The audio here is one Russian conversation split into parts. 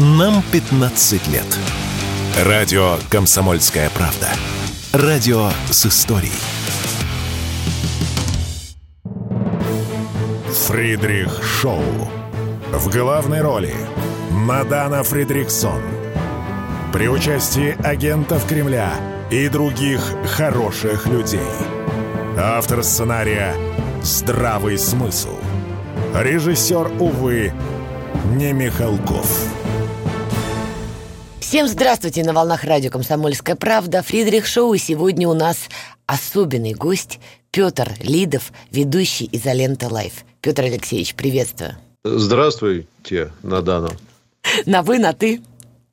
Нам 15 лет. Радио «Комсомольская правда». Радио с историей. Фридрих Шоу. В главной роли Мадана Фридриксон. При участии агентов Кремля и других хороших людей. Автор сценария «Здравый смысл». Режиссер, увы, не Михалков. Всем здравствуйте на волнах радио «Комсомольская правда». Фридрих Шоу. И сегодня у нас особенный гость Петр Лидов, ведущий «Изолента Live». Петр Алексеевич, приветствую. Здравствуйте, Надана. На вы, на ты?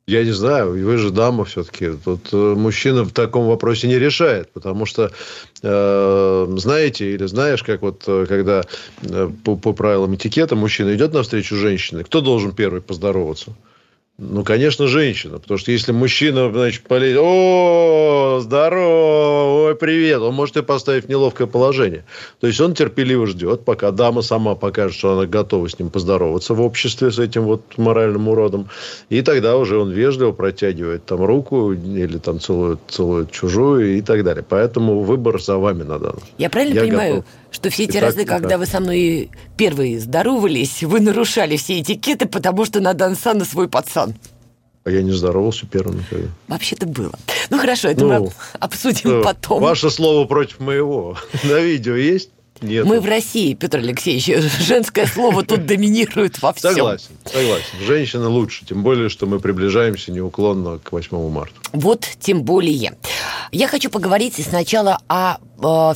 Я не знаю, вы же дама все-таки. Тут э, мужчина в таком вопросе не решает, потому что, э, знаете, или знаешь, как вот э, когда э, по, по правилам этикета мужчина идет навстречу женщине, кто должен первый поздороваться? Ну, конечно, женщина. Потому что если мужчина, значит, полезет, о, здорово, ой, привет, он может и поставить в неловкое положение. То есть он терпеливо ждет, пока дама сама покажет, что она готова с ним поздороваться в обществе с этим вот моральным уродом. И тогда уже он вежливо протягивает там руку или там целует, целует чужую и так далее. Поэтому выбор за вами надо. Я правильно Я понимаю, готов. Что все эти и разы, так, когда так. вы со мной первые здоровались, вы нарушали все этикеты, потому что Надан Сан свой пацан? А я не здоровался первым никогда. Вообще-то было. Ну хорошо, это ну, мы обсудим ну, потом. Ваше слово против моего. На видео есть? Нет. Мы в России, Петр Алексеевич. Женское слово тут доминирует во всем. Согласен, согласен. Женщина лучше, тем более, что мы приближаемся неуклонно к 8 марта. Вот тем более. Я хочу поговорить сначала о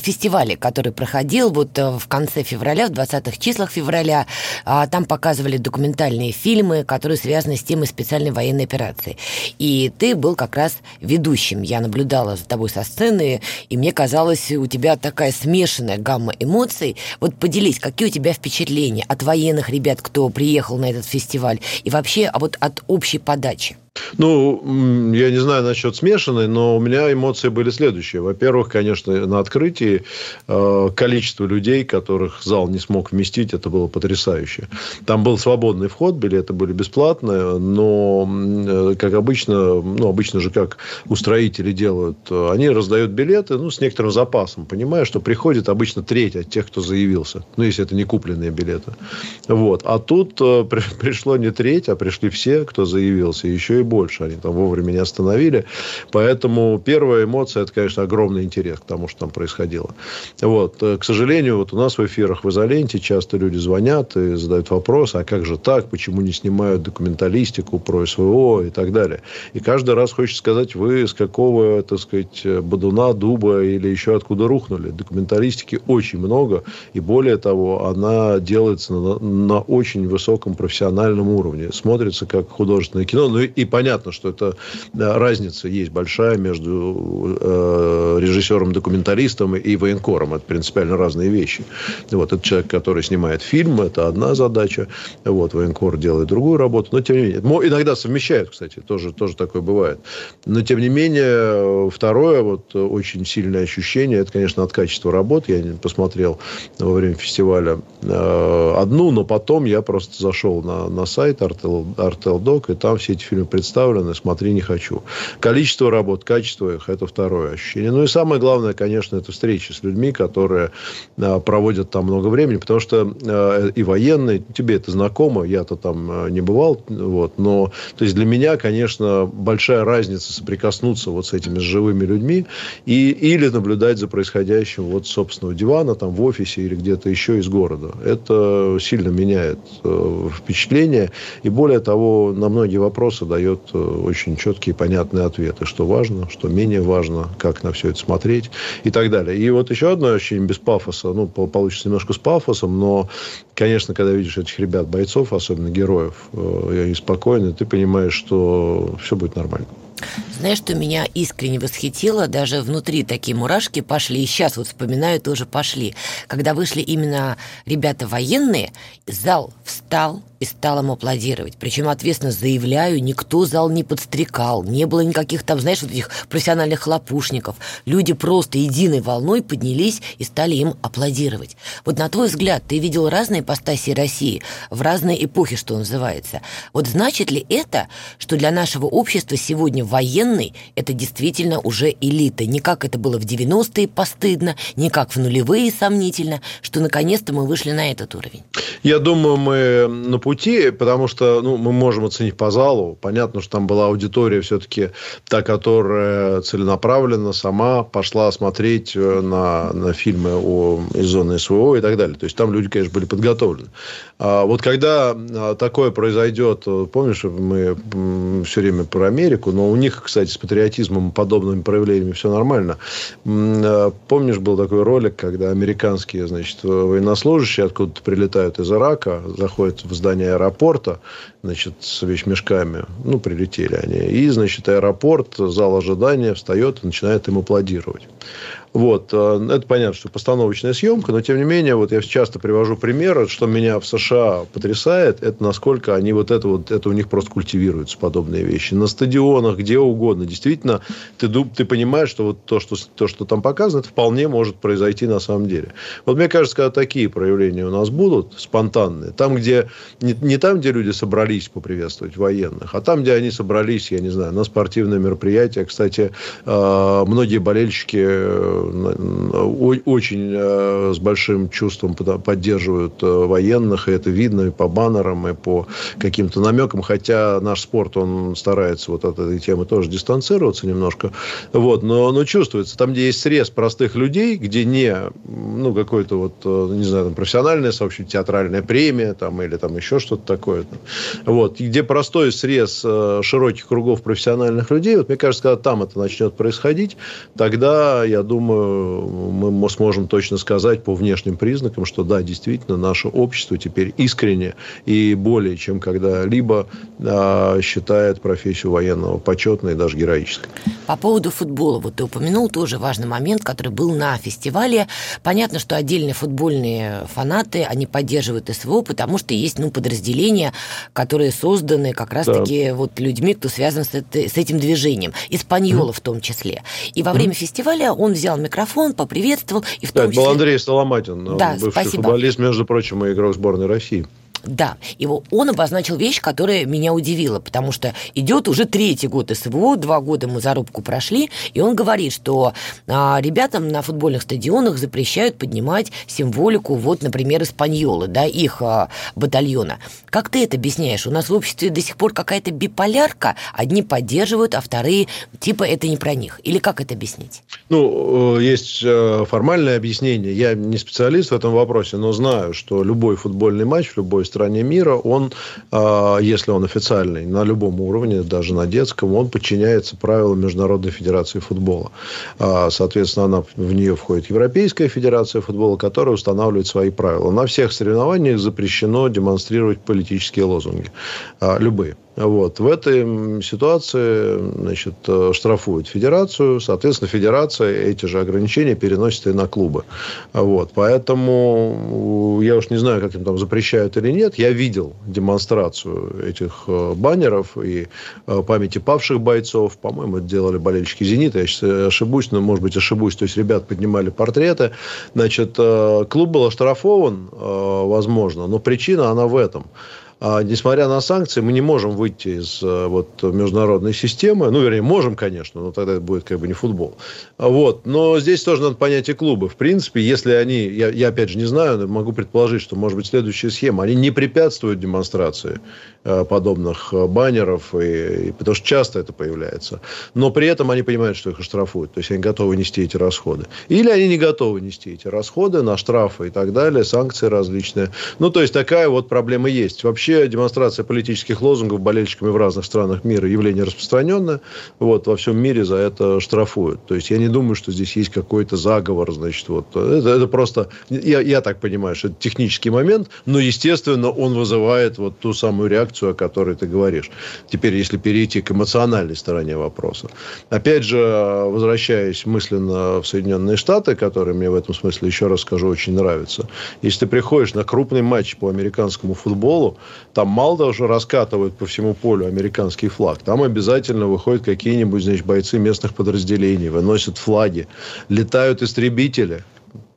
фестивале, который проходил вот э, в конце февраля, в 20-х числах февраля. Э, там показывали документальные фильмы, которые связаны с темой специальной военной операции. И ты был как раз ведущим. Я наблюдала за тобой со сцены, и мне казалось, у тебя такая смешанная гамма эмоций. Вот поделись, какие у тебя впечатления от военных ребят, кто приехал на этот фестиваль, и вообще а вот от общей подачи? Ну, я не знаю насчет смешанной, но у меня эмоции были следующие. Во-первых, конечно, на открытии э, количество людей, которых зал не смог вместить, это было потрясающе. Там был свободный вход, билеты были бесплатные, но, э, как обычно, ну, обычно же как устроители делают, они раздают билеты, ну, с некоторым запасом, понимая, что приходит обычно треть от тех, кто заявился. Ну, если это не купленные билеты. Вот. А тут э, пришло не треть, а пришли все, кто заявился, еще и больше. Они там вовремя не остановили. Поэтому первая эмоция, это, конечно, огромный интерес к тому, что там происходило. Вот. Э, к сожалению, вот у нас в эфирах в изоленте часто люди звонят и задают вопрос, а как же так, почему не снимают документалистику про СВО и так далее. И каждый раз хочется сказать, вы с какого, так сказать, бодуна, дуба или еще откуда рухнули. Документалистики очень много, и более того, она делается на, на очень высоком профессиональном уровне. Смотрится как художественное кино, ну и понятно, что это разница есть большая между э, режиссером-документалистом и военкором. Это принципиально разные вещи. Вот, это человек, который снимает фильм, это одна задача. Вот, военкор делает другую работу. Но, тем не менее, иногда совмещают, кстати, тоже, тоже такое бывает. Но, тем не менее, второе, вот, очень сильное ощущение, это, конечно, от качества работы. Я посмотрел во время фестиваля э, одну, но потом я просто зашел на, на сайт Artel, Artel Doc, и там все эти фильмы представлены, смотри, не хочу. Количество работ, качество их – это второе ощущение. Ну, и самое главное, конечно, это встречи с людьми, которые а, проводят там много времени, потому что а, и военные, тебе это знакомо, я-то там а, не бывал, вот, но, то есть, для меня, конечно, большая разница соприкоснуться вот с этими живыми людьми и, или наблюдать за происходящим вот собственного дивана, там, в офисе или где-то еще из города. Это сильно меняет э, впечатление, и более того, на многие вопросы дает дает э, очень четкие и понятные ответы, что важно, что менее важно, как на все это смотреть и так далее. И вот еще одно ощущение без пафоса, ну, получится немножко с пафосом, но, конечно, когда видишь этих ребят, бойцов, особенно героев, э, и спокойно, ты понимаешь, что все будет нормально. Знаешь, что меня искренне восхитило, даже внутри такие мурашки пошли, и сейчас вот вспоминаю, тоже пошли. Когда вышли именно ребята военные, зал встал, и стал ему аплодировать. Причем, ответственно заявляю, никто зал не подстрекал, не было никаких там, знаешь, вот этих профессиональных хлопушников. Люди просто единой волной поднялись и стали им аплодировать. Вот на твой взгляд, ты видел разные ипостаси России в разные эпохи, что называется. Вот значит ли это, что для нашего общества сегодня военный – это действительно уже элита? Не как это было в 90-е постыдно, не как в нулевые сомнительно, что наконец-то мы вышли на этот уровень? Я думаю, мы на пути, потому что ну, мы можем оценить по залу. Понятно, что там была аудитория все-таки та, которая целенаправленно сама пошла смотреть э, на, на фильмы о, из зоны СВО и так далее. То есть там люди, конечно, были подготовлены. А вот когда а, такое произойдет, э, помнишь, мы все время про Америку, но у них, кстати, с патриотизмом и подобными проявлениями все нормально. Э, помнишь, был такой ролик, когда американские, значит, военнослужащие откуда-то прилетают из Ирака, заходят в здание аэропорта, значит, с вещмешками, ну, прилетели они, и, значит, аэропорт, зал ожидания встает и начинает им аплодировать. Вот. Э, это понятно, что постановочная съемка, но тем не менее, вот я часто привожу примеры, что меня в США потрясает, это насколько они вот это вот, это у них просто культивируются подобные вещи. На стадионах, где угодно. Действительно, ты, ты понимаешь, что вот то что, то, что там показано, это вполне может произойти на самом деле. Вот мне кажется, когда такие проявления у нас будут, спонтанные, там, где, не, не там, где люди собрались поприветствовать военных, а там, где они собрались, я не знаю, на спортивное мероприятие. Кстати, э, многие болельщики э, очень э, с большим чувством поддерживают э, военных, и это видно и по баннерам, и по каким-то намекам, хотя наш спорт, он старается вот от этой темы тоже дистанцироваться немножко, вот, но, но чувствуется, там, где есть срез простых людей, где не, ну, какой-то вот, э, не знаю, там, профессиональное сообщество, театральная премия, там, или там еще что-то такое, вот, где простой срез широких кругов профессиональных людей, вот, мне кажется, когда там это начнет происходить, тогда, я думаю, думаю, мы сможем точно сказать по внешним признакам, что да, действительно, наше общество теперь искренне и более чем когда-либо а, считает профессию военного почетной и даже героической. По поводу футбола, вот ты упомянул тоже важный момент, который был на фестивале. Понятно, что отдельные футбольные фанаты, они поддерживают СВО, потому что есть ну, подразделения, которые созданы как раз-таки да. вот людьми, кто связан с, это, с этим движением, испаньола mm-hmm. в том числе. И во время mm-hmm. фестиваля он взял микрофон, поприветствовал. И в том да, числе... был Андрей Соломатин, да, бывший спасибо. футболист, между прочим, и игрок сборной России. Да, его, он обозначил вещь, которая меня удивила, потому что идет уже третий год СВО, два года мы зарубку прошли, и он говорит, что а, ребятам на футбольных стадионах запрещают поднимать символику, вот, например, Испаньолы, да, их а, батальона. Как ты это объясняешь? У нас в обществе до сих пор какая-то биполярка, одни поддерживают, а вторые, типа, это не про них. Или как это объяснить? Ну, э, есть э, формальное объяснение. Я не специалист в этом вопросе, но знаю, что любой футбольный матч любой стране мира, он, а, если он официальный, на любом уровне, даже на детском, он подчиняется правилам Международной Федерации футбола. А, соответственно, она, в нее входит Европейская Федерация футбола, которая устанавливает свои правила. На всех соревнованиях запрещено демонстрировать политические лозунги. А, любые. Вот. В этой ситуации значит, э, штрафуют федерацию. Соответственно, федерация эти же ограничения переносит и на клубы. Вот. Поэтому я уж не знаю, как им там запрещают или нет. Я видел демонстрацию этих э, баннеров и э, памяти павших бойцов. По-моему, это делали болельщики «Зенита». Я сейчас ошибусь, но, может быть, ошибусь. То есть, ребят поднимали портреты. Значит, клуб был оштрафован, возможно, но причина, она в этом – несмотря на санкции, мы не можем выйти из э, вот, международной системы. Ну, вернее, можем, конечно, но тогда это будет как бы не футбол. Вот. Но здесь тоже надо понять и клубы. В принципе, если они, я, я опять же не знаю, но могу предположить, что может быть следующая схема, они не препятствуют демонстрации подобных э, баннеров, и, и, потому что часто это появляется. Но при этом они понимают, что их оштрафуют. То есть, они готовы нести эти расходы. Или они не готовы нести эти расходы на штрафы и так далее, санкции различные. Ну, то есть, такая вот проблема есть. Вообще демонстрация политических лозунгов болельщиками в разных странах мира явление распространенное. Вот, во всем мире за это штрафуют. То есть я не думаю, что здесь есть какой-то заговор. Значит, вот. это, это просто, я, я так понимаю, что это технический момент, но, естественно, он вызывает вот ту самую реакцию, о которой ты говоришь. Теперь, если перейти к эмоциональной стороне вопроса. Опять же, возвращаясь мысленно в Соединенные Штаты, которые мне в этом смысле, еще раз скажу, очень нравятся. Если ты приходишь на крупный матч по американскому футболу, там мало что раскатывают по всему полю американский флаг, там обязательно выходят какие-нибудь, значит, бойцы местных подразделений, выносят флаги, летают истребители,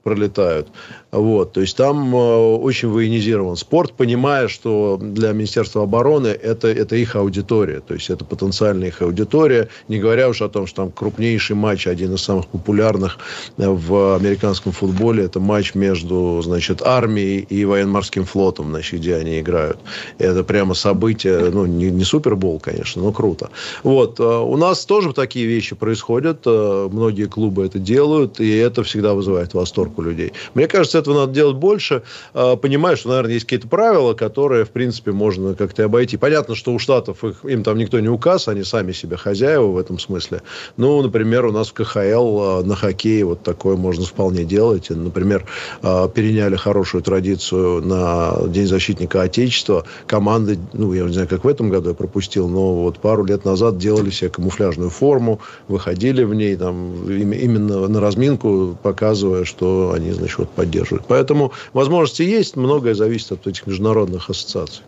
пролетают. Вот, то есть там э, очень военизирован спорт, понимая, что для Министерства обороны это, это их аудитория, то есть это потенциальная их аудитория, не говоря уж о том, что там крупнейший матч, один из самых популярных э, в американском футболе, это матч между, значит, армией и военно-морским флотом, значит, где они играют. Это прямо событие, ну, не, не супербол, конечно, но круто. Вот, э, у нас тоже такие вещи происходят, многие клубы это делают, и это всегда вызывает восторг у людей. Мне кажется, этого надо делать больше, а, понимая, что, наверное, есть какие-то правила, которые, в принципе, можно как-то обойти. Понятно, что у Штатов их, им там никто не указ, они сами себе хозяева в этом смысле. Ну, например, у нас в КХЛ а, на хоккее вот такое можно вполне делать. Например, а, переняли хорошую традицию на День защитника Отечества. Команды, ну, я не знаю, как в этом году я пропустил, но вот пару лет назад делали себе камуфляжную форму, выходили в ней там именно на разминку, показывая, что они, значит, вот поддерживают поддерживают. Поэтому возможности есть, многое зависит от этих международных ассоциаций.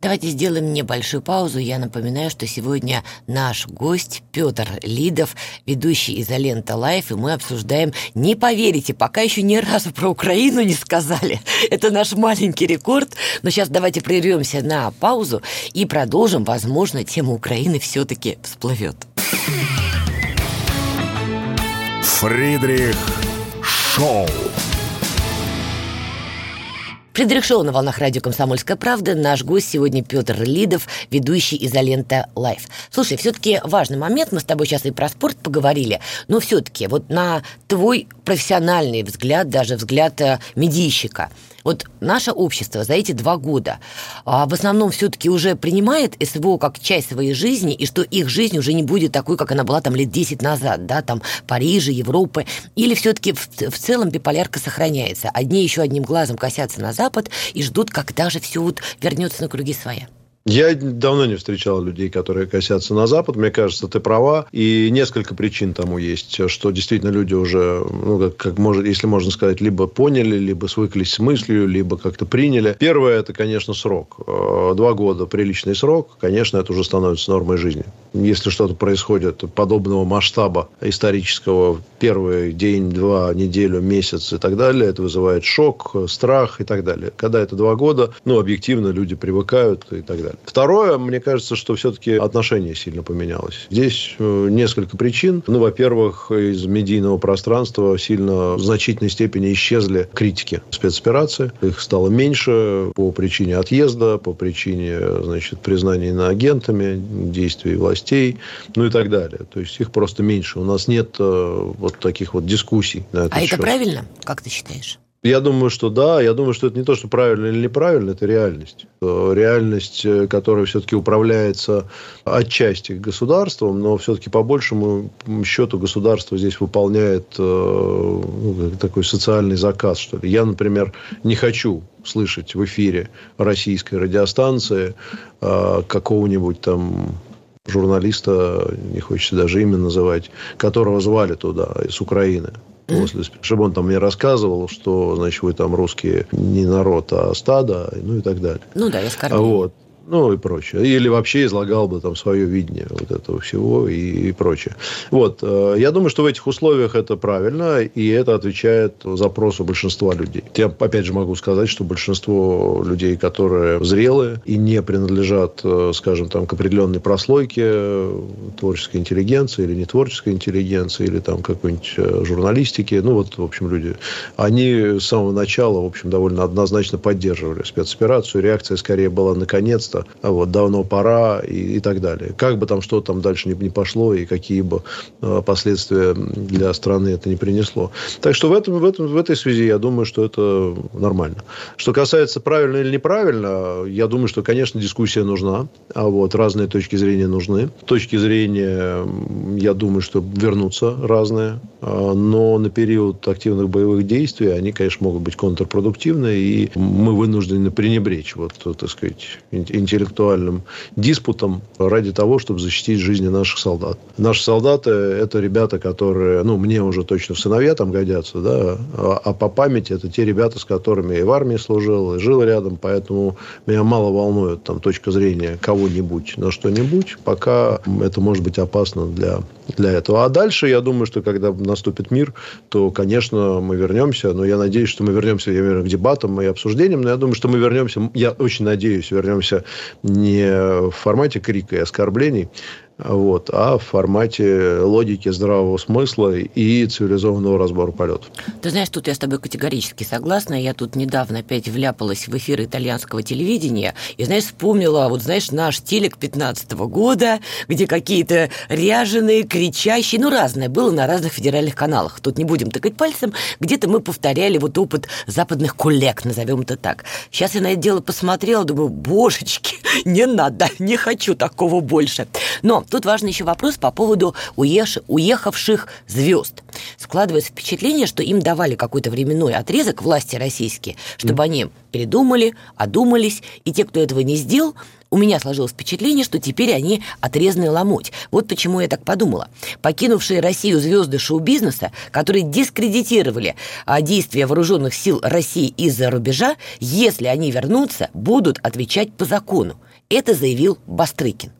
Давайте сделаем небольшую паузу. Я напоминаю, что сегодня наш гость Петр Лидов, ведущий изолента Live, и мы обсуждаем, не поверите, пока еще ни разу про Украину не сказали. Это наш маленький рекорд. Но сейчас давайте прервемся на паузу и продолжим. Возможно, тема Украины все-таки всплывет. Фридрих Шоу. Фредерик Шоу на волнах радио «Комсомольская правда». Наш гость сегодня Петр Лидов, ведущий изолента Live. Слушай, все-таки важный момент. Мы с тобой сейчас и про спорт поговорили. Но все-таки вот на твой профессиональный взгляд, даже взгляд э, медийщика – вот наше общество за эти два года а, в основном все-таки уже принимает СВО как часть своей жизни, и что их жизнь уже не будет такой, как она была там лет 10 назад, да, там Парижа, Европы, или все-таки в, в целом биполярка сохраняется. Одни еще одним глазом косятся на Запад и ждут, когда же все вот вернется на круги своя. Я давно не встречал людей, которые косятся на Запад. Мне кажется, ты права. И несколько причин тому есть, что действительно люди уже, ну, как, как может, если можно сказать, либо поняли, либо свыклись с мыслью, либо как-то приняли. Первое, это, конечно, срок. Э, два года – приличный срок. Конечно, это уже становится нормой жизни. Если что-то происходит подобного масштаба исторического, первый день, два, неделю, месяц и так далее, это вызывает шок, страх и так далее. Когда это два года, ну, объективно люди привыкают и так далее далее. Второе, мне кажется, что все-таки отношение сильно поменялось. Здесь э, несколько причин. Ну, во-первых, из медийного пространства сильно в значительной степени исчезли критики спецоперации. Их стало меньше по причине отъезда, по причине, значит, признания иноагентами, действий властей, ну и так далее. То есть их просто меньше. У нас нет э, вот таких вот дискуссий на этот А счет. это правильно, как ты считаешь? Я думаю, что да. Я думаю, что это не то, что правильно или неправильно, это реальность. Э, реальность, э, которая все-таки управляется отчасти государством, но все-таки по большему счету государство здесь выполняет э, ну, такой социальный заказ, что ли. Я, например, не хочу слышать в эфире российской радиостанции какого-нибудь там журналиста, не хочется даже имя называть, которого звали туда из Украины после, чтобы он там мне рассказывал, что, значит, вы там русские не народ, а стадо, ну и так далее. Ну да, я скажу. Вот ну и прочее. Или вообще излагал бы там свое видение вот этого всего и, и прочее. Вот. Э, я думаю, что в этих условиях это правильно, и это отвечает запросу большинства людей. Я, опять же, могу сказать, что большинство людей, которые зрелые и не принадлежат, э, скажем, там, к определенной прослойке э, творческой интеллигенции или не творческой интеллигенции, или там какой-нибудь журналистики, ну вот, в общем, люди, они с самого начала, в общем, довольно однозначно поддерживали спецоперацию. Реакция скорее была наконец-то а вот, давно пора и, и так далее. Как бы там что там дальше не, не пошло и какие бы э, последствия для страны это не принесло. Так что в, этом, в, этом, в этой связи я думаю, что это нормально. Что касается правильно или неправильно, я думаю, что, конечно, дискуссия нужна. А вот разные точки зрения нужны. Точки зрения, я думаю, что вернутся разные. А, но на период активных боевых действий они, конечно, могут быть контрпродуктивны, и мы вынуждены пренебречь вот, так сказать, интеллектуальным диспутам ради того, чтобы защитить жизни наших солдат. Наши солдаты – это ребята, которые, ну, мне уже точно в сыновья там годятся, да, а, а по памяти это те ребята, с которыми я и в армии служил, и жил рядом, поэтому меня мало волнует там точка зрения кого-нибудь на что-нибудь, пока это может быть опасно для, для этого. А дальше, я думаю, что когда наступит мир, то, конечно, мы вернемся, но я надеюсь, что мы вернемся, я верю, к дебатам и обсуждениям, но я думаю, что мы вернемся, я очень надеюсь, вернемся не в формате крика и оскорблений, вот, а в формате логики, здравого смысла и цивилизованного разбора полетов. Ты знаешь, тут я с тобой категорически согласна. Я тут недавно опять вляпалась в эфир итальянского телевидения и, знаешь, вспомнила, вот знаешь, наш телек 15 -го года, где какие-то ряженые, кричащие, ну, разное было на разных федеральных каналах. Тут не будем тыкать пальцем. Где-то мы повторяли вот опыт западных коллег, назовем это так. Сейчас я на это дело посмотрела, думаю, божечки, не надо, не хочу такого больше. Но Тут важный еще вопрос по поводу уеш... уехавших звезд. Складывается впечатление, что им давали какой-то временной отрезок власти российские, чтобы mm. они передумали, одумались, и те, кто этого не сделал, у меня сложилось впечатление, что теперь они отрезаны ломоть. Вот почему я так подумала. Покинувшие Россию звезды шоу-бизнеса, которые дискредитировали а, действия вооруженных сил России из-за рубежа, если они вернутся, будут отвечать по закону. Это заявил Бастрыкин.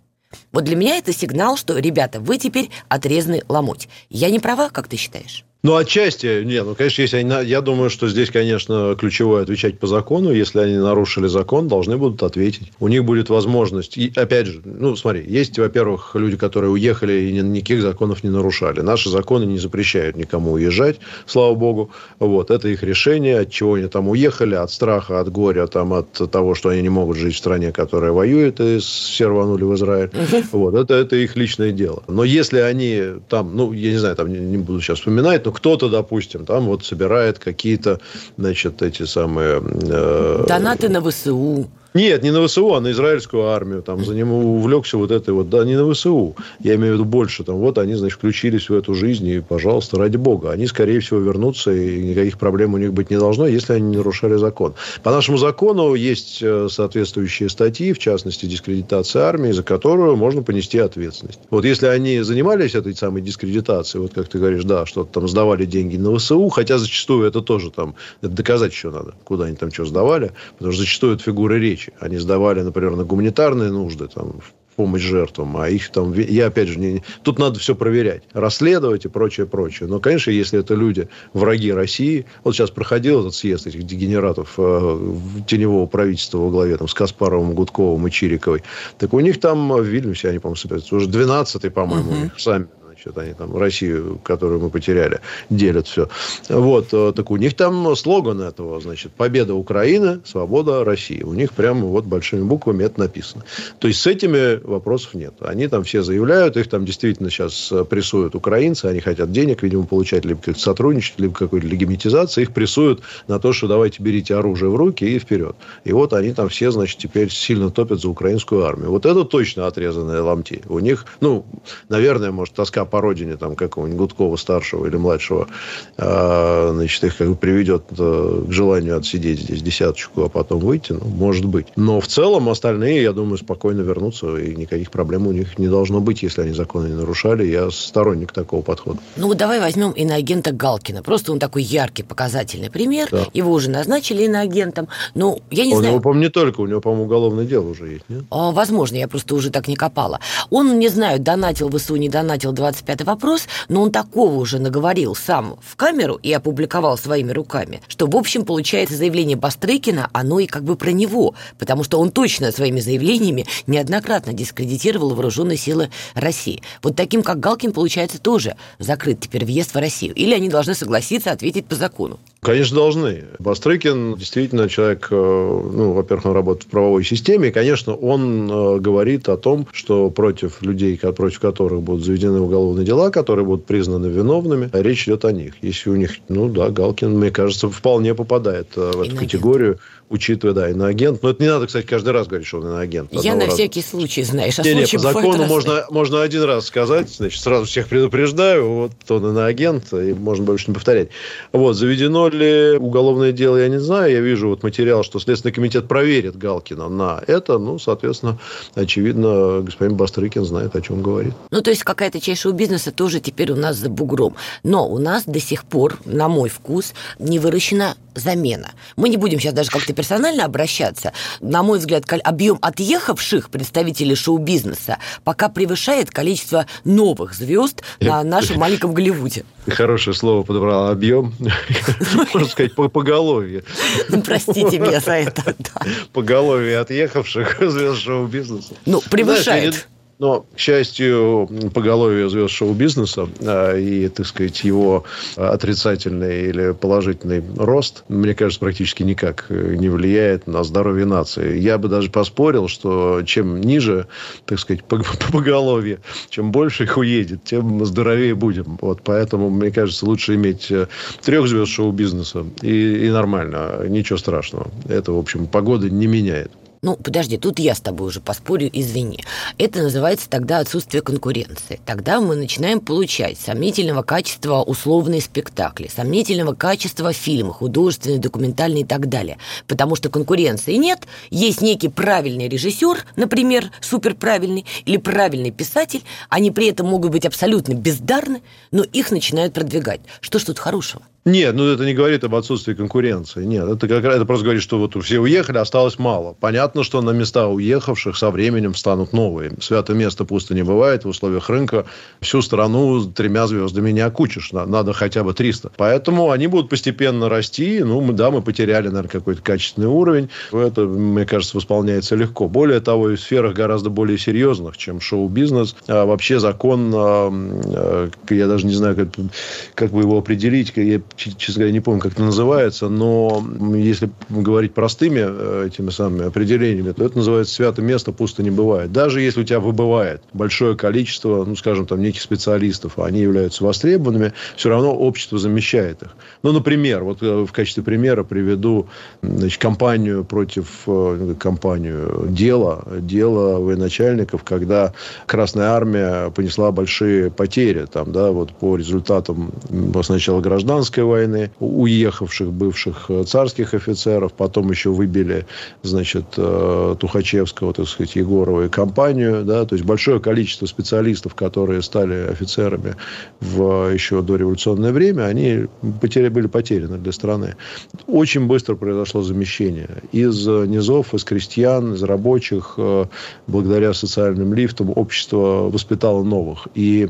Вот для меня это сигнал, что, ребята, вы теперь отрезаны ломоть. Я не права, как ты считаешь? Ну, отчасти, нет, ну, конечно, если они, я думаю, что здесь, конечно, ключевое отвечать по закону. Если они нарушили закон, должны будут ответить. У них будет возможность. И, опять же, ну, смотри, есть, во-первых, люди, которые уехали и никаких законов не нарушали. Наши законы не запрещают никому уезжать, слава богу. Вот, это их решение, от чего они там уехали, от страха, от горя, там, от того, что они не могут жить в стране, которая воюет, и все рванули в Израиль. Вот, это, это их личное дело. Но если они там, ну, я не знаю, там не, не буду сейчас вспоминать, что кто-то, допустим, там вот собирает какие-то, значит, эти самые... Э, Донаты на ВСУ. Нет, не на ВСУ, а на израильскую армию. Там за ним увлекся вот этой вот, да, не на ВСУ. Я имею в виду больше. Там вот они, значит, включились в эту жизнь, и, пожалуйста, ради бога. Они, скорее всего, вернутся, и никаких проблем у них быть не должно, если они не нарушали закон. По нашему закону есть э, соответствующие статьи, в частности, дискредитация армии, за которую можно понести ответственность. Вот если они занимались этой самой дискредитацией, вот как ты говоришь, да, что-то там сдавали деньги на ВСУ, хотя зачастую это тоже там, это доказать еще надо, куда они там что сдавали, потому что зачастую это фигуры речи речи. Они сдавали, например, на гуманитарные нужды, там, в помощь жертвам, а их там... Я, опять же, не... тут надо все проверять, расследовать и прочее, прочее. Но, конечно, если это люди, враги России... Вот сейчас проходил этот съезд этих дегенератов э, теневого правительства во главе там, с Каспаровым, Гудковым и Чириковой. Так у них там в Вильнюсе, они, по-моему, собираются, уже 12-й, по-моему, uh-huh. сами что-то они там Россию, которую мы потеряли, делят все. Вот, э, так у них там слоган этого, значит, победа Украины, свобода России. У них прямо вот большими буквами это написано. То есть с этими вопросов нет. Они там все заявляют, их там действительно сейчас э, прессуют украинцы, они хотят денег, видимо, получать либо как сотрудничать, либо какой-то легимитизации, их прессуют на то, что давайте берите оружие в руки и вперед. И вот они там все, значит, теперь сильно топят за украинскую армию. Вот это точно отрезанные ломти. У них, ну, наверное, может, тоска по родине там какого-нибудь Гудкова старшего или младшего, э, значит, их как бы приведет э, к желанию отсидеть здесь десяточку, а потом выйти, ну, может быть. Но в целом остальные, я думаю, спокойно вернутся, и никаких проблем у них не должно быть, если они законы не нарушали. Я сторонник такого подхода. Ну, давай возьмем иноагента Галкина. Просто он такой яркий, показательный пример. Да. Его уже назначили иноагентом. Ну, я не у знаю... У него, по-моему, не только. У него, по-моему, уголовное дело уже есть, нет? А, возможно, я просто уже так не копала. Он, не знаю, донатил ВСУ, не донатил 20 25 вопрос, но он такого уже наговорил сам в камеру и опубликовал своими руками, что, в общем, получается заявление Бастрыкина, оно и как бы про него, потому что он точно своими заявлениями неоднократно дискредитировал вооруженные силы России. Вот таким, как Галкин, получается, тоже закрыт теперь въезд в Россию. Или они должны согласиться ответить по закону? Конечно, должны. Бастрыкин действительно человек, э, ну, во-первых, он работает в правовой системе, и, конечно, он э, говорит о том, что против людей, против которых будут заведены уголовные дела, которые будут признаны виновными, речь идет о них. Если у них, ну да, Галкин, мне кажется, вполне попадает э, в эту категорию учитывая, да, иноагент. Но это не надо, кстати, каждый раз говорить, что он иноагент. Я на раза. всякий случай, знаешь, а не, не, по закону можно, можно один раз сказать, значит, сразу всех предупреждаю, вот он иноагент, и можно больше не повторять. Вот, заведено ли уголовное дело, я не знаю. Я вижу вот материал, что Следственный комитет проверит Галкина на это. Ну, соответственно, очевидно, господин Бастрыкин знает, о чем говорит. Ну, то есть какая-то часть шоу-бизнеса тоже теперь у нас за бугром. Но у нас до сих пор, на мой вкус, не выращена замена. Мы не будем сейчас даже как-то персонально обращаться. На мой взгляд, объем отъехавших представителей шоу-бизнеса пока превышает количество новых звезд на нашем маленьком Голливуде. Хорошее слово подобрал. Объем, можно сказать, по поголовье. Простите меня за это. Поголовье отъехавших звезд шоу-бизнеса. Ну, превышает. Но, к счастью, поголовье звезд шоу-бизнеса а, и, так сказать, его отрицательный или положительный рост, мне кажется, практически никак не влияет на здоровье нации. Я бы даже поспорил, что чем ниже, так сказать, по, по поголовье, чем больше их уедет, тем здоровее будем. Вот поэтому, мне кажется, лучше иметь э, трех звезд шоу-бизнеса и, и нормально, ничего страшного. Это, в общем, погода не меняет. Ну, подожди, тут я с тобой уже поспорю, извини. Это называется тогда отсутствие конкуренции. Тогда мы начинаем получать сомнительного качества условные спектакли, сомнительного качества фильмы, художественные, документальные и так далее. Потому что конкуренции нет, есть некий правильный режиссер, например, суперправильный, или правильный писатель, они при этом могут быть абсолютно бездарны, но их начинают продвигать. Что ж тут хорошего? Нет, ну это не говорит об отсутствии конкуренции. Нет, это, как, это просто говорит, что вот все уехали, осталось мало. Понятно, что на места уехавших со временем станут новые. Свято место пусто не бывает. В условиях рынка всю страну тремя звездами не окучишь. Надо хотя бы 300. Поэтому они будут постепенно расти. Ну, мы, да, мы потеряли, наверное, какой-то качественный уровень. Это, мне кажется, восполняется легко. Более того, и в сферах гораздо более серьезных, чем шоу-бизнес. А вообще закон, а, а, я даже не знаю, как, как бы его определить. Честно говоря, не помню, как это называется, но если говорить простыми э, этими самыми определениями, то это называется святое место пусто не бывает. Даже если у тебя выбывает большое количество, ну, скажем, там, неких специалистов, а они являются востребованными, все равно общество замещает их. Ну, например, вот э, в качестве примера приведу значит, компанию против э, компанию дело, дело военачальников, когда Красная Армия понесла большие потери там, да, вот по результатам сначала гражданской войны, уехавших бывших э, царских офицеров, потом еще выбили, значит, э, Тухачевского, так сказать, Егорова и компанию, да, то есть большое количество специалистов, которые стали офицерами в еще дореволюционное время, они потери, были потеряны для страны. Очень быстро произошло замещение. Из низов, из крестьян, из рабочих, э, благодаря социальным лифтам, общество воспитало новых. И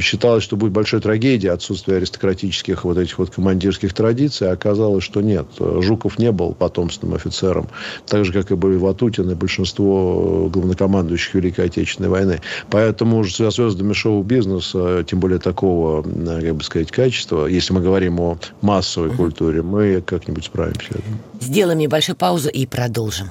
считалось, что будет большой трагедией отсутствие аристократических вот этих вот командирских традиций, а оказалось, что нет. Жуков не был потомственным офицером, так же, как и были Ватутин и большинство главнокомандующих Великой Отечественной войны. Поэтому уже со звездами шоу-бизнеса, тем более такого, как бы сказать, качества, если мы говорим о массовой культуре, мы как-нибудь справимся. Сделаем небольшую паузу и продолжим.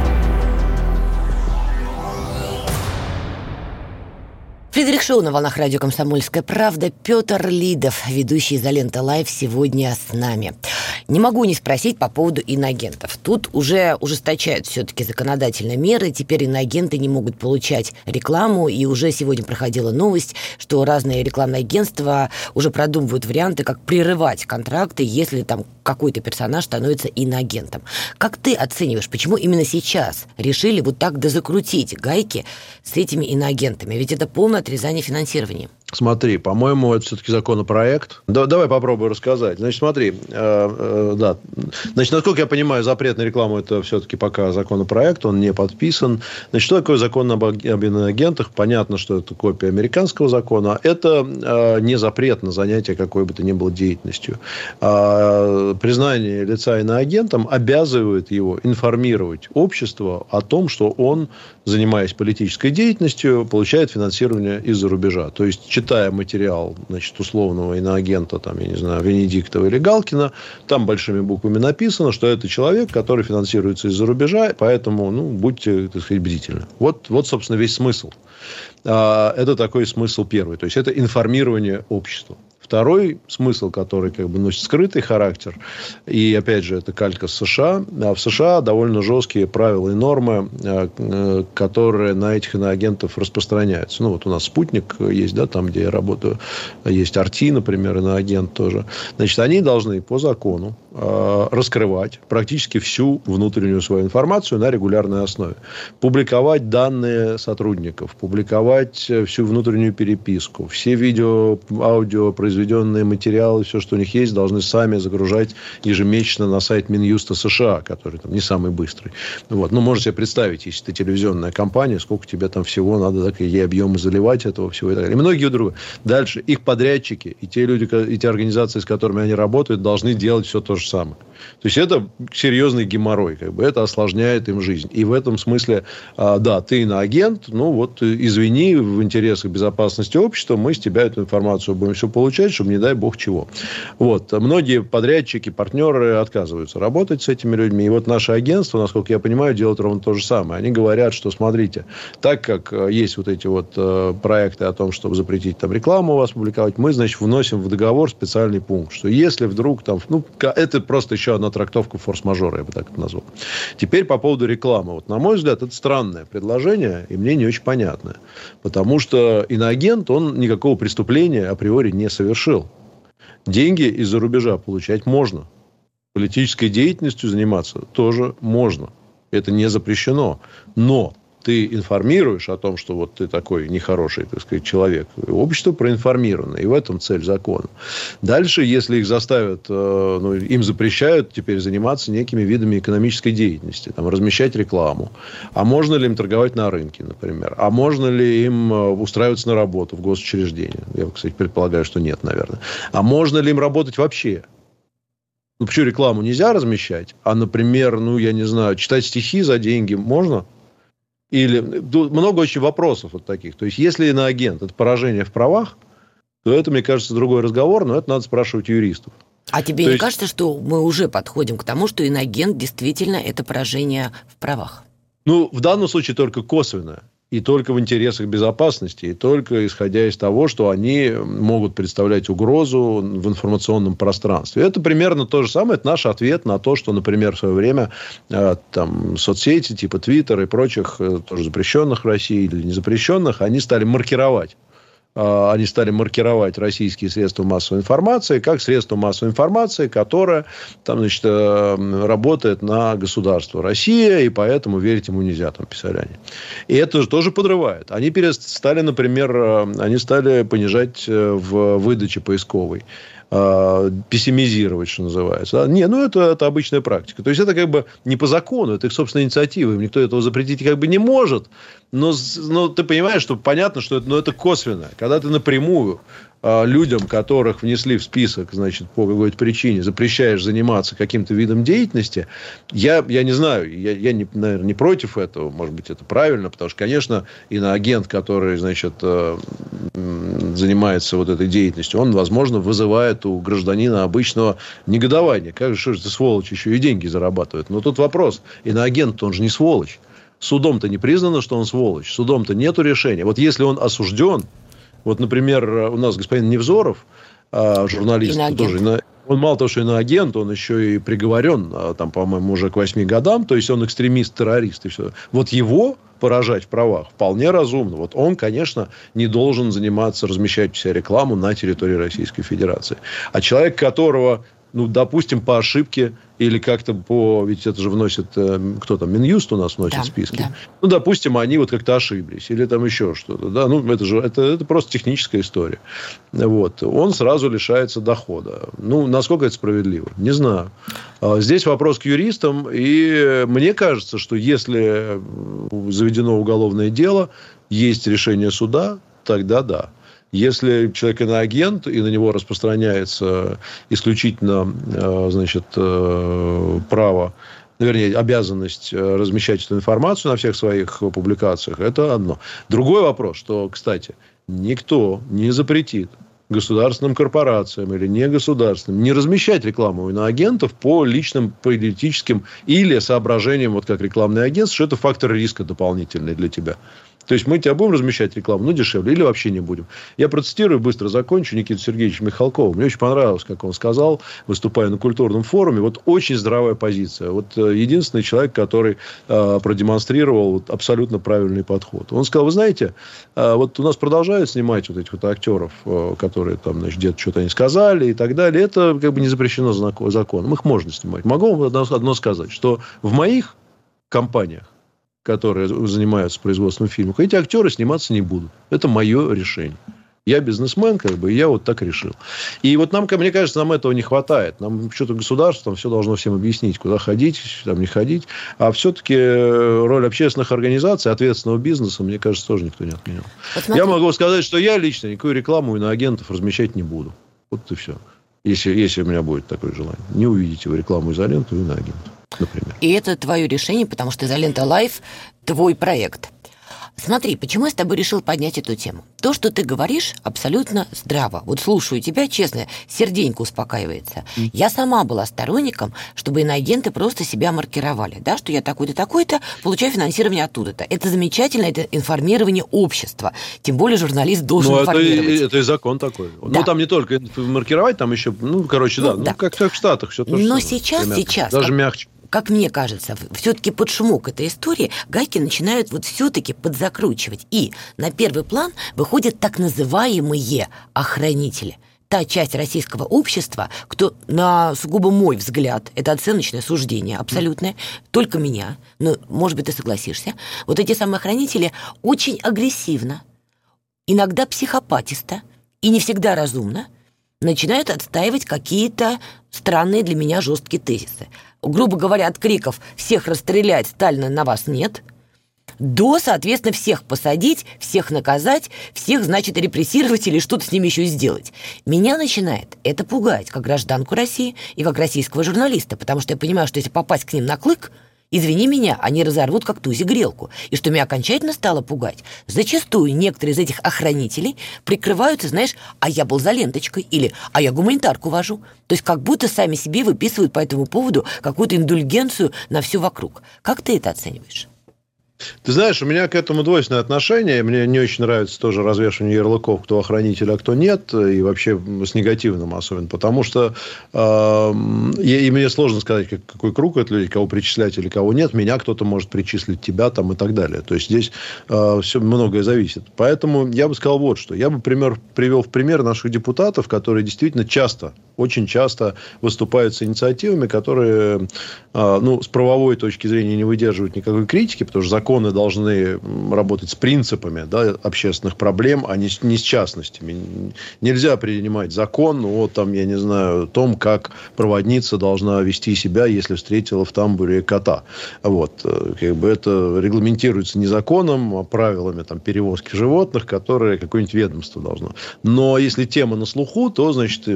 Фридрих Шоу на волнах радио «Комсомольская правда». Петр Лидов, ведущий «Изолента Лайв», сегодня с нами. Не могу не спросить по поводу иноагентов. Тут уже ужесточают все-таки законодательные меры. Теперь иноагенты не могут получать рекламу. И уже сегодня проходила новость, что разные рекламные агентства уже продумывают варианты, как прерывать контракты, если там какой-то персонаж становится иноагентом. Как ты оцениваешь, почему именно сейчас решили вот так дозакрутить гайки с этими иноагентами? Ведь это полное отрезание финансирования. Смотри, по-моему, это все-таки законопроект. Да, давай попробую рассказать. Значит, смотри, э, э, да. Значит, насколько я понимаю, запрет на рекламу это все-таки пока законопроект, он не подписан. Значит, что такое закон об, иноагентах? Понятно, что это копия американского закона. Это э, не запрет на занятие какой бы то ни было деятельностью. А признание лица иноагентом обязывает его информировать общество о том, что он, занимаясь политической деятельностью, получает финансирование из-за рубежа. То есть читая материал, значит, условного иноагента, там, я не знаю, Венедиктова или Галкина, там большими буквами написано, что это человек, который финансируется из-за рубежа, поэтому, ну, будьте, так сказать, бдительны. Вот, вот собственно, весь смысл. А, это такой смысл первый. То есть, это информирование общества. Второй смысл, который как бы носит скрытый характер, и опять же это калька с США, а в США довольно жесткие правила и нормы, э, э, которые на этих иноагентов распространяются. Ну вот у нас спутник есть, да, там где я работаю, есть Арти, например, иноагент тоже. Значит, они должны по закону э, раскрывать практически всю внутреннюю свою информацию на регулярной основе. Публиковать данные сотрудников, публиковать всю внутреннюю переписку, все видео, аудио произведенные материалы, все, что у них есть, должны сами загружать ежемесячно на сайт Минюста США, который там не самый быстрый. Вот. Ну, можете себе представить, если ты телевизионная компания, сколько тебе там всего надо, так, и объемы заливать этого всего и так далее. И многие другие. Дальше. Их подрядчики и те люди, и те организации, с которыми они работают, должны делать все то же самое. То есть, это серьезный геморрой. Как бы. Это осложняет им жизнь. И в этом смысле, а, да, ты иноагент, ну, вот, извини, в интересах безопасности общества мы с тебя эту информацию будем все получать, чтобы не дай бог чего. Вот. Многие подрядчики, партнеры отказываются работать с этими людьми. И вот наше агентство, насколько я понимаю, делает ровно то же самое. Они говорят, что смотрите, так как э, есть вот эти вот э, проекты о том, чтобы запретить там рекламу у вас публиковать, мы, значит, вносим в договор специальный пункт, что если вдруг там, ну, это просто еще одна трактовка форс-мажора, я бы так это назвал. Теперь по поводу рекламы. Вот, на мой взгляд, это странное предложение, и мне не очень понятное. Потому что иноагент, он никакого преступления априори не совершил. Деньги из-за рубежа получать можно. Политической деятельностью заниматься тоже можно. Это не запрещено. Но ты информируешь о том, что вот ты такой нехороший, так сказать, человек. Общество проинформировано, и в этом цель закона. Дальше, если их заставят, э, ну, им запрещают теперь заниматься некими видами экономической деятельности, там, размещать рекламу. А можно ли им торговать на рынке, например? А можно ли им э, устраиваться на работу в госучреждение? Я, кстати, предполагаю, что нет, наверное. А можно ли им работать вообще? Ну, почему рекламу нельзя размещать? А, например, ну, я не знаю, читать стихи за деньги можно? Или много очень вопросов вот таких. То есть, если иноагент – это поражение в правах, то это, мне кажется, другой разговор, но это надо спрашивать юристов. А тебе то не есть... кажется, что мы уже подходим к тому, что иноагент действительно это поражение в правах? Ну, в данном случае только косвенное и только в интересах безопасности, и только исходя из того, что они могут представлять угрозу в информационном пространстве. Это примерно то же самое, это наш ответ на то, что, например, в свое время э, там, соцсети типа Твиттер и прочих, э, тоже запрещенных в России или не запрещенных, они стали маркировать они стали маркировать российские средства массовой информации как средство массовой информации, которое там, значит, э, работает на государство Россия, и поэтому верить ему нельзя, там писали они. И это же тоже подрывает. Они перестали, например, э, они стали понижать э, в выдаче поисковой пессимизировать, что называется. Не, ну это, это обычная практика. То есть это как бы не по закону, это их собственная инициатива. Никто этого запретить как бы не может. Но, но ты понимаешь, что понятно, что это, но это косвенно. Когда ты напрямую людям, которых внесли в список, значит, по какой-то причине, запрещаешь заниматься каким-то видом деятельности, я, я не знаю, я, я не, наверное, не против этого, может быть, это правильно, потому что, конечно, иноагент, который, значит, э, занимается вот этой деятельностью, он, возможно, вызывает у гражданина обычного негодования. Как же, что же ты, сволочь, еще и деньги зарабатывает? Но тут вопрос, иноагент, он же не сволочь. Судом-то не признано, что он сволочь. Судом-то нету решения. Вот если он осужден, вот, например, у нас господин Невзоров, а, журналист, тоже, он мало того, что иноагент, он еще и приговорен, а, там, по-моему, уже к восьми годам, то есть он экстремист, террорист и все. Вот его поражать в правах вполне разумно. Вот он, конечно, не должен заниматься, размещать вся рекламу на территории Российской Федерации. А человек, которого ну, допустим, по ошибке или как-то по... Ведь это же вносит... Э, кто там? Минюст у нас вносит да, списки. Да. Ну, допустим, они вот как-то ошиблись. Или там еще что-то. Да? Ну, это же... Это, это просто техническая история. Вот. Он сразу лишается дохода. Ну, насколько это справедливо? Не знаю. А здесь вопрос к юристам. И мне кажется, что если заведено уголовное дело, есть решение суда, тогда да. Если человек иноагент, и на него распространяется исключительно э, значит, э, право ну, вернее, обязанность э, размещать эту информацию на всех своих публикациях, это одно. Другой вопрос, что, кстати, никто не запретит государственным корпорациям или негосударственным не размещать рекламу иноагентов по личным политическим или соображениям, вот как рекламный агент, что это фактор риска дополнительный для тебя. То есть мы тебя будем размещать рекламу, ну, дешевле, или вообще не будем. Я процитирую, быстро закончу, Никита Сергеевич Михалкова. Мне очень понравилось, как он сказал, выступая на культурном форуме. Вот очень здравая позиция. Вот э, единственный человек, который э, продемонстрировал вот, абсолютно правильный подход. Он сказал, вы знаете, э, вот у нас продолжают снимать вот этих вот актеров, э, которые там, значит, где-то что-то они сказали и так далее. Это как бы не запрещено законом. Их можно снимать. Могу вам одно сказать, что в моих компаниях которые занимаются производством фильмов, эти актеры сниматься не будут. Это мое решение. Я бизнесмен, как бы, и я вот так решил. И вот нам, мне кажется, нам этого не хватает. Нам что-то государство там все должно всем объяснить, куда ходить, там не ходить. А все-таки э, роль общественных организаций, ответственного бизнеса, мне кажется, тоже никто не отменял. Вот я могу сказать, что я лично никакую рекламу на агентов размещать не буду. Вот и все. Если, если у меня будет такое желание. Не увидите вы рекламу изоленты и на агентов например. И это твое решение, потому что «Изолента Live» – твой проект. Смотри, почему я с тобой решил поднять эту тему? То, что ты говоришь, абсолютно здраво. Вот слушаю тебя, честно, серденько успокаивается. Мм. Я сама была сторонником, чтобы иноагенты просто себя маркировали, да, что я такой-то, такой-то, получаю финансирование оттуда-то. Это замечательно, это информирование общества. Тем более журналист должен ну, информировать. Это, это и закон такой. Ну, да. Ну, там не только маркировать, там еще, ну, короче, да, ну, да. Ну, как, как в Штатах все то Но сейчас, примерно. сейчас... Даже как... мягче как мне кажется, все-таки под шумок этой истории гайки начинают вот все-таки подзакручивать. И на первый план выходят так называемые охранители – та часть российского общества, кто, на сугубо мой взгляд, это оценочное суждение абсолютное, только меня, но, может быть, ты согласишься, вот эти самые охранители очень агрессивно, иногда психопатисто и не всегда разумно начинают отстаивать какие-то странные для меня жесткие тезисы грубо говоря, от криков «всех расстрелять, Сталина на вас нет», до, соответственно, всех посадить, всех наказать, всех, значит, репрессировать или что-то с ними еще сделать. Меня начинает это пугать, как гражданку России и как российского журналиста, потому что я понимаю, что если попасть к ним на клык – Извини меня, они разорвут как тузи грелку. И что меня окончательно стало пугать, зачастую некоторые из этих охранителей прикрываются, знаешь, а я был за ленточкой или а я гуманитарку вожу. То есть как будто сами себе выписывают по этому поводу какую-то индульгенцию на все вокруг. Как ты это оцениваешь? Ты знаешь, у меня к этому двойственное отношение. Мне не очень нравится тоже развешивание ярлыков, кто охранитель, а кто нет. И вообще с негативным особенно. Потому что э, и мне сложно сказать, как, какой круг это людей, кого причислять или кого нет. Меня кто-то может причислить, тебя там и так далее. То есть, здесь э, все многое зависит. Поэтому я бы сказал вот что. Я бы пример, привел в пример наших депутатов, которые действительно часто, очень часто выступают с инициативами, которые э, ну, с правовой точки зрения не выдерживают никакой критики, потому что закон законы должны работать с принципами да, общественных проблем, а не, не с частностями. Нельзя принимать закон вот там, я не знаю, о том, как проводница должна вести себя, если встретила в тамбуре кота. Вот. Э, как бы это регламентируется не законом, а правилами там, перевозки животных, которые какое-нибудь ведомство должно. Но если тема на слуху, то, значит,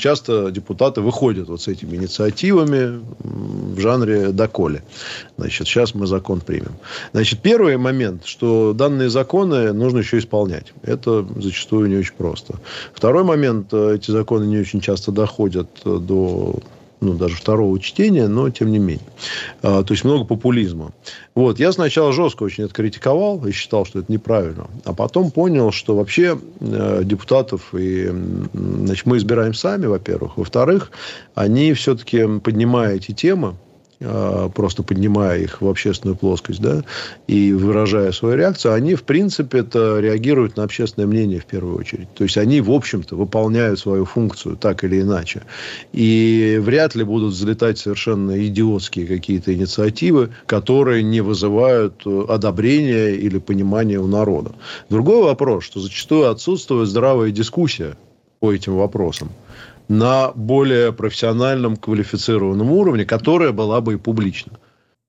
часто депутаты выходят вот с этими инициативами в жанре доколе. Значит, сейчас мы закон примем. Значит, первый момент, что данные законы нужно еще исполнять. Это зачастую не очень просто. Второй момент, э, эти законы не очень часто доходят до ну, даже второго чтения, но тем не менее. А, то есть много популизма. Вот. Я сначала жестко очень это критиковал и считал, что это неправильно. А потом понял, что вообще э, депутатов и, значит, мы избираем сами, во-первых. Во-вторых, они все-таки, поднимая эти темы, просто поднимая их в общественную плоскость, да, и выражая свою реакцию, они, в принципе, это реагируют на общественное мнение в первую очередь. То есть, они, в общем-то, выполняют свою функцию так или иначе. И вряд ли будут взлетать совершенно идиотские какие-то инициативы, которые не вызывают э, одобрения или понимания у народа. Другой вопрос, что зачастую отсутствует здравая дискуссия по этим вопросам на более профессиональном, квалифицированном уровне, которая была бы и публична.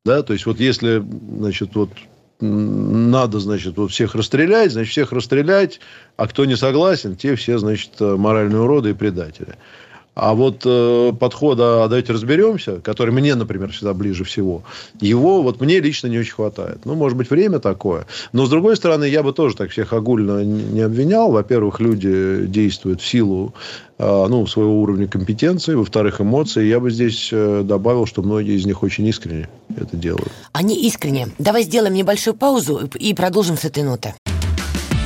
Да, то есть, вот если, значит, вот надо, значит, вот всех расстрелять, значит, всех расстрелять, а кто не согласен, те все, значит, моральные уроды и предатели. А вот э, подхода «А «давайте разберемся», который мне, например, всегда ближе всего, его вот мне лично не очень хватает. Ну, может быть, время такое. Но, с другой стороны, я бы тоже так всех огульно не обвинял. Во-первых, люди действуют в силу э, ну, своего уровня компетенции. Во-вторых, эмоции. Я бы здесь э, добавил, что многие из них очень искренне это делают. Они искренне. Давай сделаем небольшую паузу и продолжим с этой ноты.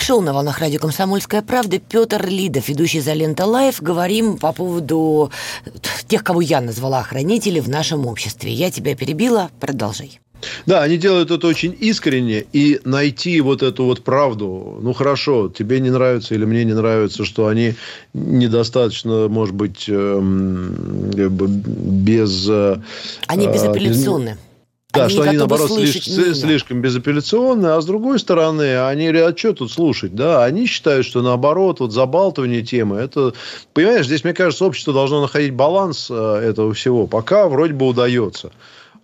Шоу на волнах радио «Комсомольская правда». Петр Лидов, ведущий «Изолента Live». Говорим по поводу тех, кого я назвала охранители в нашем обществе. Я тебя перебила, продолжай. Да, они делают это очень искренне, и найти вот эту вот правду, ну хорошо, тебе не нравится или мне не нравится, что они недостаточно, может быть, эм, без... Э, они безапелляционны. Да, они что они, наоборот, слишком, слишком безапелляционные, а с другой стороны, они говорят, а что тут слушать, да? Они считают, что наоборот, вот забалтывание темы, это, понимаешь, здесь, мне кажется, общество должно находить баланс э, этого всего, пока вроде бы удается.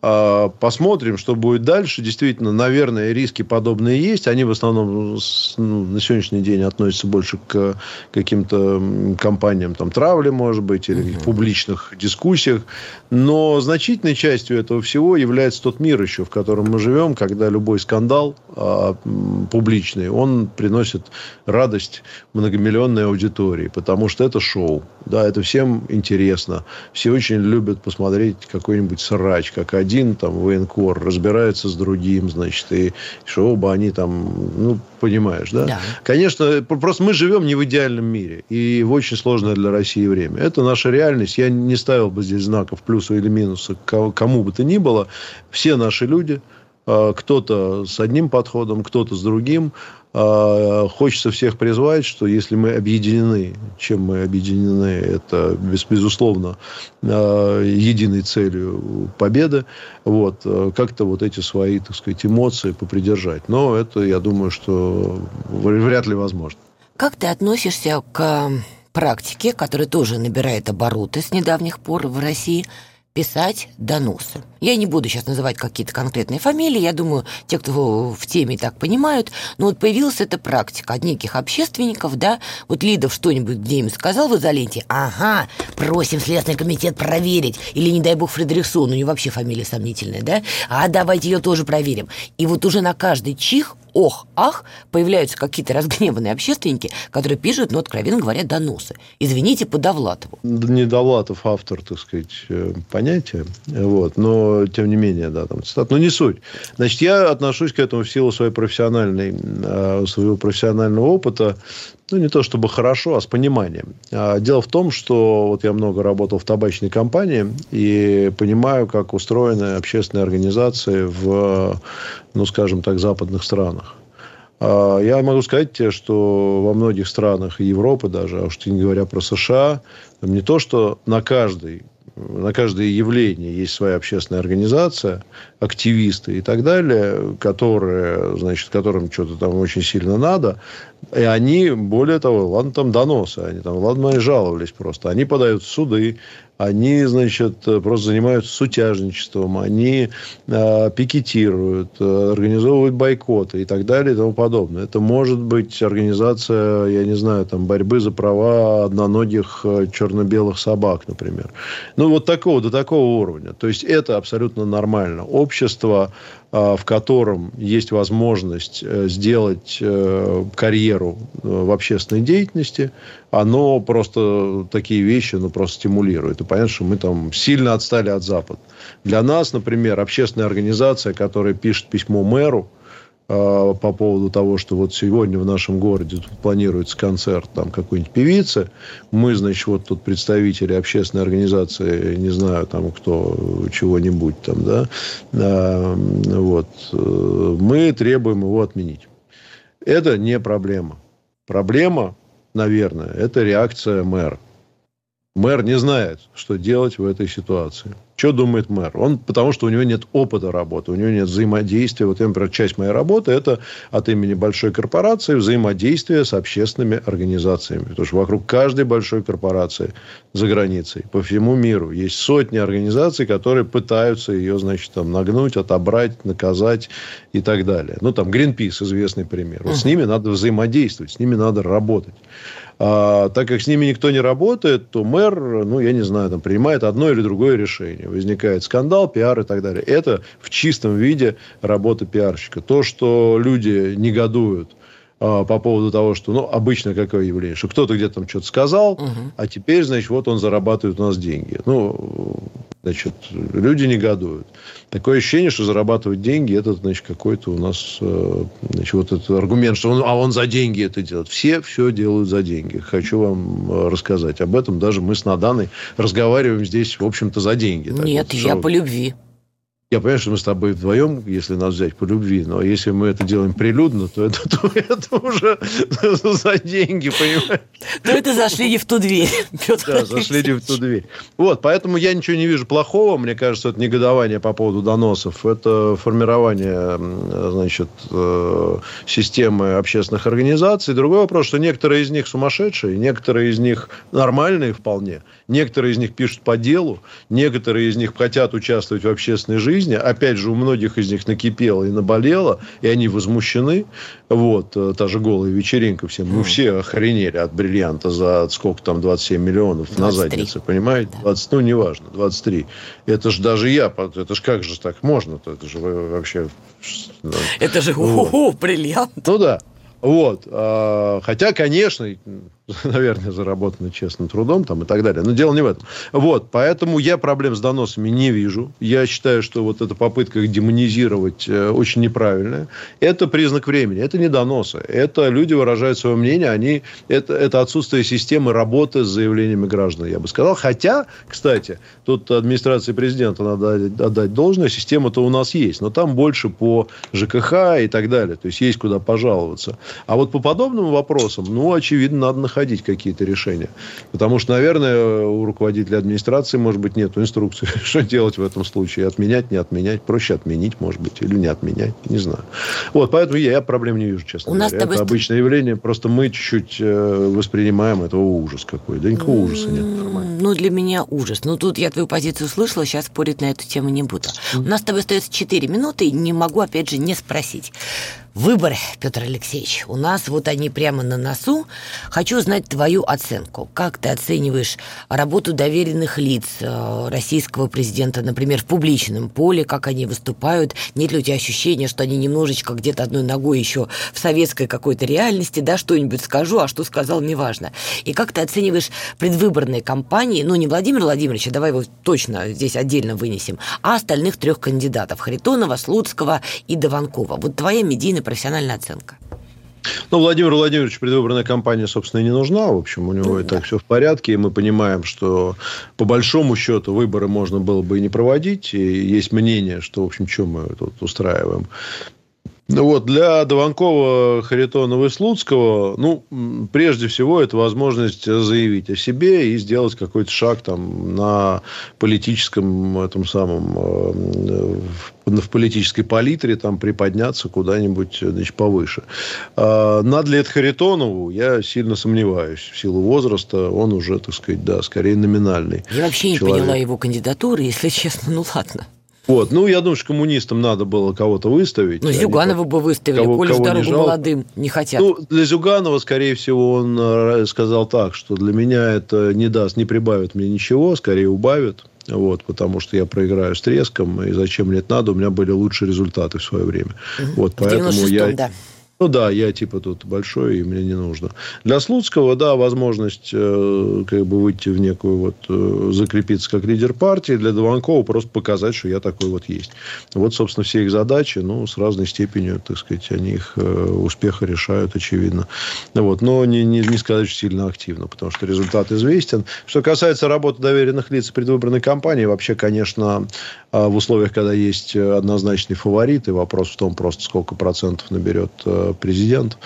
А, посмотрим, что будет дальше. Действительно, наверное, риски подобные есть. Они в основном ну, на сегодняшний день относятся больше к каким-то компаниям там, травли, может быть, или угу. публичных дискуссиях. Но значительной частью этого всего является тот мир еще, в котором мы живем, когда любой скандал а, публичный, он приносит радость многомиллионной аудитории, потому что это шоу. Да, это всем интересно. Все очень любят посмотреть какой-нибудь срач, как один там военкор разбирается с другим, значит, и что оба они там, ну, понимаешь, да? да? Конечно, просто мы живем не в идеальном мире и в очень сложное для России время. Это наша реальность. Я не ставил бы здесь знаков плюса или минуса кому бы то ни было. Все наши люди, а, кто-то с одним подходом, кто-то с другим. А, хочется всех призвать, что если мы объединены, чем мы объединены, это безусловно а, единой целью победы, вот, как-то вот эти свои, так сказать, эмоции попридержать. Но это, я думаю, что вряд ли возможно. Как ты относишься к практике, которая тоже набирает обороты с недавних пор в России – писать доносы. Я не буду сейчас называть какие-то конкретные фамилии, я думаю, те, кто в теме так понимают, но вот появилась эта практика от неких общественников, да, вот Лидов что-нибудь где им сказал в изоленте, ага, просим Следственный комитет проверить, или, не дай бог, Фредериксон, у него вообще фамилия сомнительная, да, а давайте ее тоже проверим. И вот уже на каждый чих ох, ах, появляются какие-то разгневанные общественники, которые пишут, ну, откровенно говоря, доносы. Извините, по Довлатову. Не Довлатов автор, так сказать, э, понятия, вот, но, тем не менее, да, там цитат, но не суть. Значит, я отношусь к этому в силу своей профессиональной, э, своего профессионального опыта, ну, не то чтобы хорошо, а с пониманием. А дело в том, что вот я много работал в табачной компании и понимаю, как устроены общественные организации в, ну, скажем так, западных странах. А я могу сказать тебе, что во многих странах Европы даже, а уж не говоря про США, не то, что на каждый на каждое явление есть своя общественная организация, активисты и так далее, которые, значит, которым что-то там очень сильно надо. И они, более того, ладно, там доносы, они там, ладно, они жаловались просто. Они подают суды, они, значит, просто занимаются сутяжничеством, они э, пикетируют, э, организовывают бойкоты и так далее и тому подобное. Это может быть организация, я не знаю, там, борьбы за права одноногих э, черно-белых собак, например. Ну, вот такого, до такого уровня. То есть, это абсолютно нормально. Общество в котором есть возможность э, сделать э, карьеру э, в общественной деятельности, оно просто такие вещи ну, просто стимулирует. И понятно, что мы там сильно отстали от Запада. Для нас, например, общественная организация, которая пишет письмо мэру, по поводу того, что вот сегодня в нашем городе тут планируется концерт там какой-нибудь певицы. Мы, значит, вот тут представители общественной организации, не знаю, там кто, чего-нибудь там, да, а, вот, э, мы требуем его отменить. Это не проблема. Проблема, наверное, это реакция мэра. Мэр не знает, что делать в этой ситуации. Что думает мэр? Он, потому что у него нет опыта работы, у него нет взаимодействия. Вот, например, часть моей работы – это от имени большой корпорации взаимодействие с общественными организациями. Потому что вокруг каждой большой корпорации за границей, по всему миру, есть сотни организаций, которые пытаются ее, значит, там, нагнуть, отобрать, наказать и так далее. Ну, там, Greenpeace – известный пример. Вот с ними надо взаимодействовать, с ними надо работать. А, так как с ними никто не работает, то мэр, ну, я не знаю, там, принимает одно или другое решение. Возникает скандал, пиар и так далее. Это в чистом виде работа пиарщика. То, что люди негодуют по поводу того, что, ну, обычно какое явление, что кто-то где-то там что-то сказал, угу. а теперь, значит, вот он зарабатывает у нас деньги. Ну, значит, люди негодуют. Такое ощущение, что зарабатывать деньги, это, значит, какой-то у нас, э, значит, вот этот аргумент, что он, а он за деньги это делает. Все все делают за деньги. Хочу вам э, рассказать об этом. Даже мы с Наданой разговариваем здесь, в общем-то, за деньги. Нет, вот, я что... по любви. Я понимаю, что мы с тобой вдвоем, если нас взять по любви, но если мы это делаем прилюдно, то это, то это уже за деньги, понимаешь? То это зашли не в ту дверь, Петр Да, зашли не в ту дверь. Вот, поэтому я ничего не вижу плохого. Мне кажется, это негодование по поводу доносов. Это формирование, значит, э, системы общественных организаций. Другой вопрос, что некоторые из них сумасшедшие, некоторые из них нормальные вполне, некоторые из них пишут по делу, некоторые из них хотят участвовать в общественной жизни, жизни. Опять же, у многих из них накипело и наболело, и они возмущены. Вот, э, та же голая вечеринка всем. Мы все охренели от бриллианта за сколько там, 27 миллионов 23. на заднице, понимаете? 20, ну, неважно, 23. Это же даже я, это же как же так можно-то? Это же вообще... Это же вот. бриллиант. Ну да. Вот. А, хотя, конечно, наверное, заработаны честным трудом там, и так далее. Но дело не в этом. Вот, поэтому я проблем с доносами не вижу. Я считаю, что вот эта попытка их демонизировать э, очень неправильная. Это признак времени. Это не доносы. Это люди выражают свое мнение. Они, это, это отсутствие системы работы с заявлениями граждан, я бы сказал. Хотя, кстати, тут администрации президента надо отдать должное. Система-то у нас есть. Но там больше по ЖКХ и так далее. То есть, есть куда пожаловаться. А вот по подобным вопросам, ну, очевидно, надо находить какие-то решения. Потому что, наверное, у руководителя администрации, может быть, нет инструкции, что делать в этом случае. Отменять, не отменять. Проще отменить, может быть, или не отменять. Не знаю. Вот, поэтому я, я проблем не вижу, честно у говоря. Нас это обычное явление. Просто мы чуть-чуть э, воспринимаем этого ужас какой. Да никакого ужаса нет. Нормально. Ну, для меня ужас. Ну, тут я твою позицию слышала, сейчас спорить на эту тему не буду. У нас с тобой остается 4 минуты, и не могу, опять же, не спросить. Выборы, Петр Алексеевич, у нас вот они прямо на носу. Хочу знать твою оценку. Как ты оцениваешь работу доверенных лиц э, российского президента, например, в публичном поле, как они выступают? Нет ли у тебя ощущения, что они немножечко где-то одной ногой еще в советской какой-то реальности, да, что-нибудь скажу, а что сказал, неважно. И как ты оцениваешь предвыборные кампании, ну, не Владимира Владимировича, давай его точно здесь отдельно вынесем, а остальных трех кандидатов, Харитонова, Слуцкого и Дованкова. Вот твоя медийная профессиональная оценка. Ну, Владимиру Владимировичу предвыборная кампания, собственно, и не нужна. В общем, у него и так все в порядке. И мы понимаем, что по большому счету выборы можно было бы и не проводить. И есть мнение, что, в общем, что мы тут устраиваем. Ну вот, для Дованкова, Харитонова и Слуцкого, ну, прежде всего, это возможность заявить о себе и сделать какой-то шаг там на политическом, этом самом, э, в политической палитре там приподняться куда-нибудь значит, повыше. А надо ли это Харитонову, я сильно сомневаюсь. В силу возраста он уже, так сказать, да, скорее номинальный Я вообще человек. не поняла его кандидатуры, если честно, ну ладно. Вот. Ну, я думаю, что коммунистам надо было кого-то выставить. Ну, Зюганова бы выставили, кого, коли кого дорогу молодым не хотят. Ну, для Зюганова, скорее всего, он э, сказал так, что для меня это не даст, не прибавит мне ничего, скорее убавит. Вот, потому что я проиграю с треском, и зачем мне это надо, у меня были лучшие результаты в свое время. Угу. Вот, поэтому я... Да. Ну да, я типа тут большой, и мне не нужно. Для Слуцкого, да, возможность э, как бы выйти в некую вот, э, закрепиться как лидер партии. Для Дованкова просто показать, что я такой вот есть. Вот, собственно, все их задачи, ну, с разной степенью, так сказать, они их э, успеха решают, очевидно. Вот. Но не, не, не сказать, что сильно активно, потому что результат известен. Что касается работы доверенных лиц предвыборной кампании, вообще, конечно, э, в условиях, когда есть однозначный фаворит, и вопрос в том просто, сколько процентов наберет э, президент.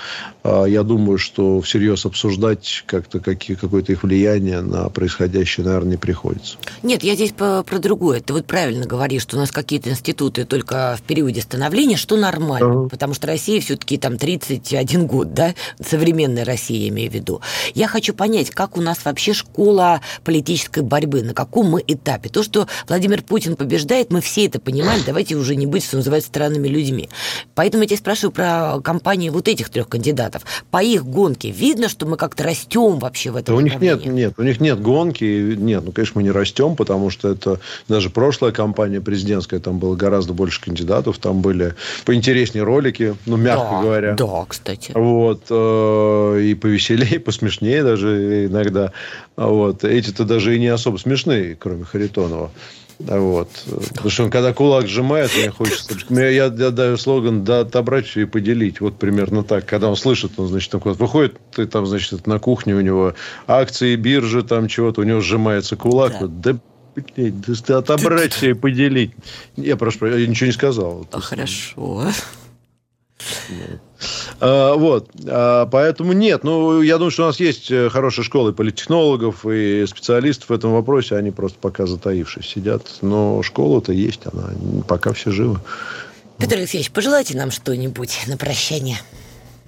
А, я думаю, что всерьез обсуждать как-то какие, какое-то их влияние на происходящее, наверное, не приходится. Нет, я здесь про, про другое. Ты вот правильно говоришь, что у нас какие-то институты только в периоде становления, что нормально, uh-huh. потому что Россия все-таки там 31 год, да, современная Россия, я имею в виду. Я хочу понять, как у нас вообще школа политической борьбы, на каком мы этапе. То, что Владимир Путин побеждает, мы все это понимаем, давайте уже не быть, что называется, странными людьми. Поэтому я тебя спрашиваю про компании вот этих трех кандидатов. По их гонке видно, что мы как-то растем вообще в этом да у них нет, нет, у них нет гонки, нет, ну, конечно, мы не растем, потому что это даже прошлая кампания президентская, там было гораздо больше кандидатов, там были поинтереснее ролики, ну, мягко да, говоря. Да, кстати. Вот, э, и повеселее, и посмешнее даже иногда. Вот, эти-то даже и не особо смешные, кроме Харитонова. Вот. Потому что он, когда кулак сжимает, мне хочется... Я, я даю слоган «да отобрать и поделить». Вот примерно так. Когда он слышит, он, значит, там куда-то выходит, ты там, значит, на кухне у него акции, биржи, там чего-то, у него сжимается кулак. Да, да блядь, да отобрать и поделить. Я прошу, я ничего не сказал. А, хорошо. А, вот. А, поэтому нет. Ну, я думаю, что у нас есть э, хорошие школы политтехнологов и специалистов в этом вопросе. Они просто пока затаившись сидят. Но школа-то есть. Она пока все живы. Петр Алексеевич, пожелайте нам что-нибудь на прощание.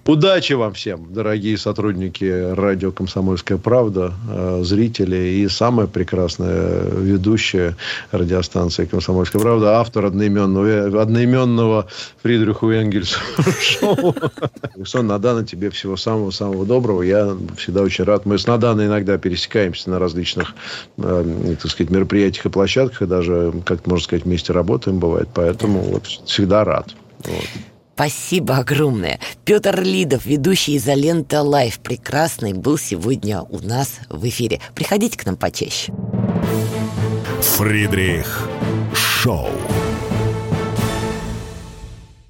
Удачи вам всем, дорогие сотрудники радио «Комсомольская правда», э, зрители и самая прекрасная ведущая радиостанции «Комсомольская правда», автор одноименного, одноименного Фридриху Энгельсу шоу. Сон, Надана, тебе всего самого-самого доброго. Я всегда очень рад. Мы с Наданой иногда пересекаемся на различных, э, так сказать, мероприятиях и площадках, и даже, как можно сказать, вместе работаем, бывает. Поэтому вот всегда рад. Вот. Спасибо огромное. Петр Лидов, ведущий Изолента Live, прекрасный, был сегодня у нас в эфире. Приходите к нам почаще. Фридрих Шоу.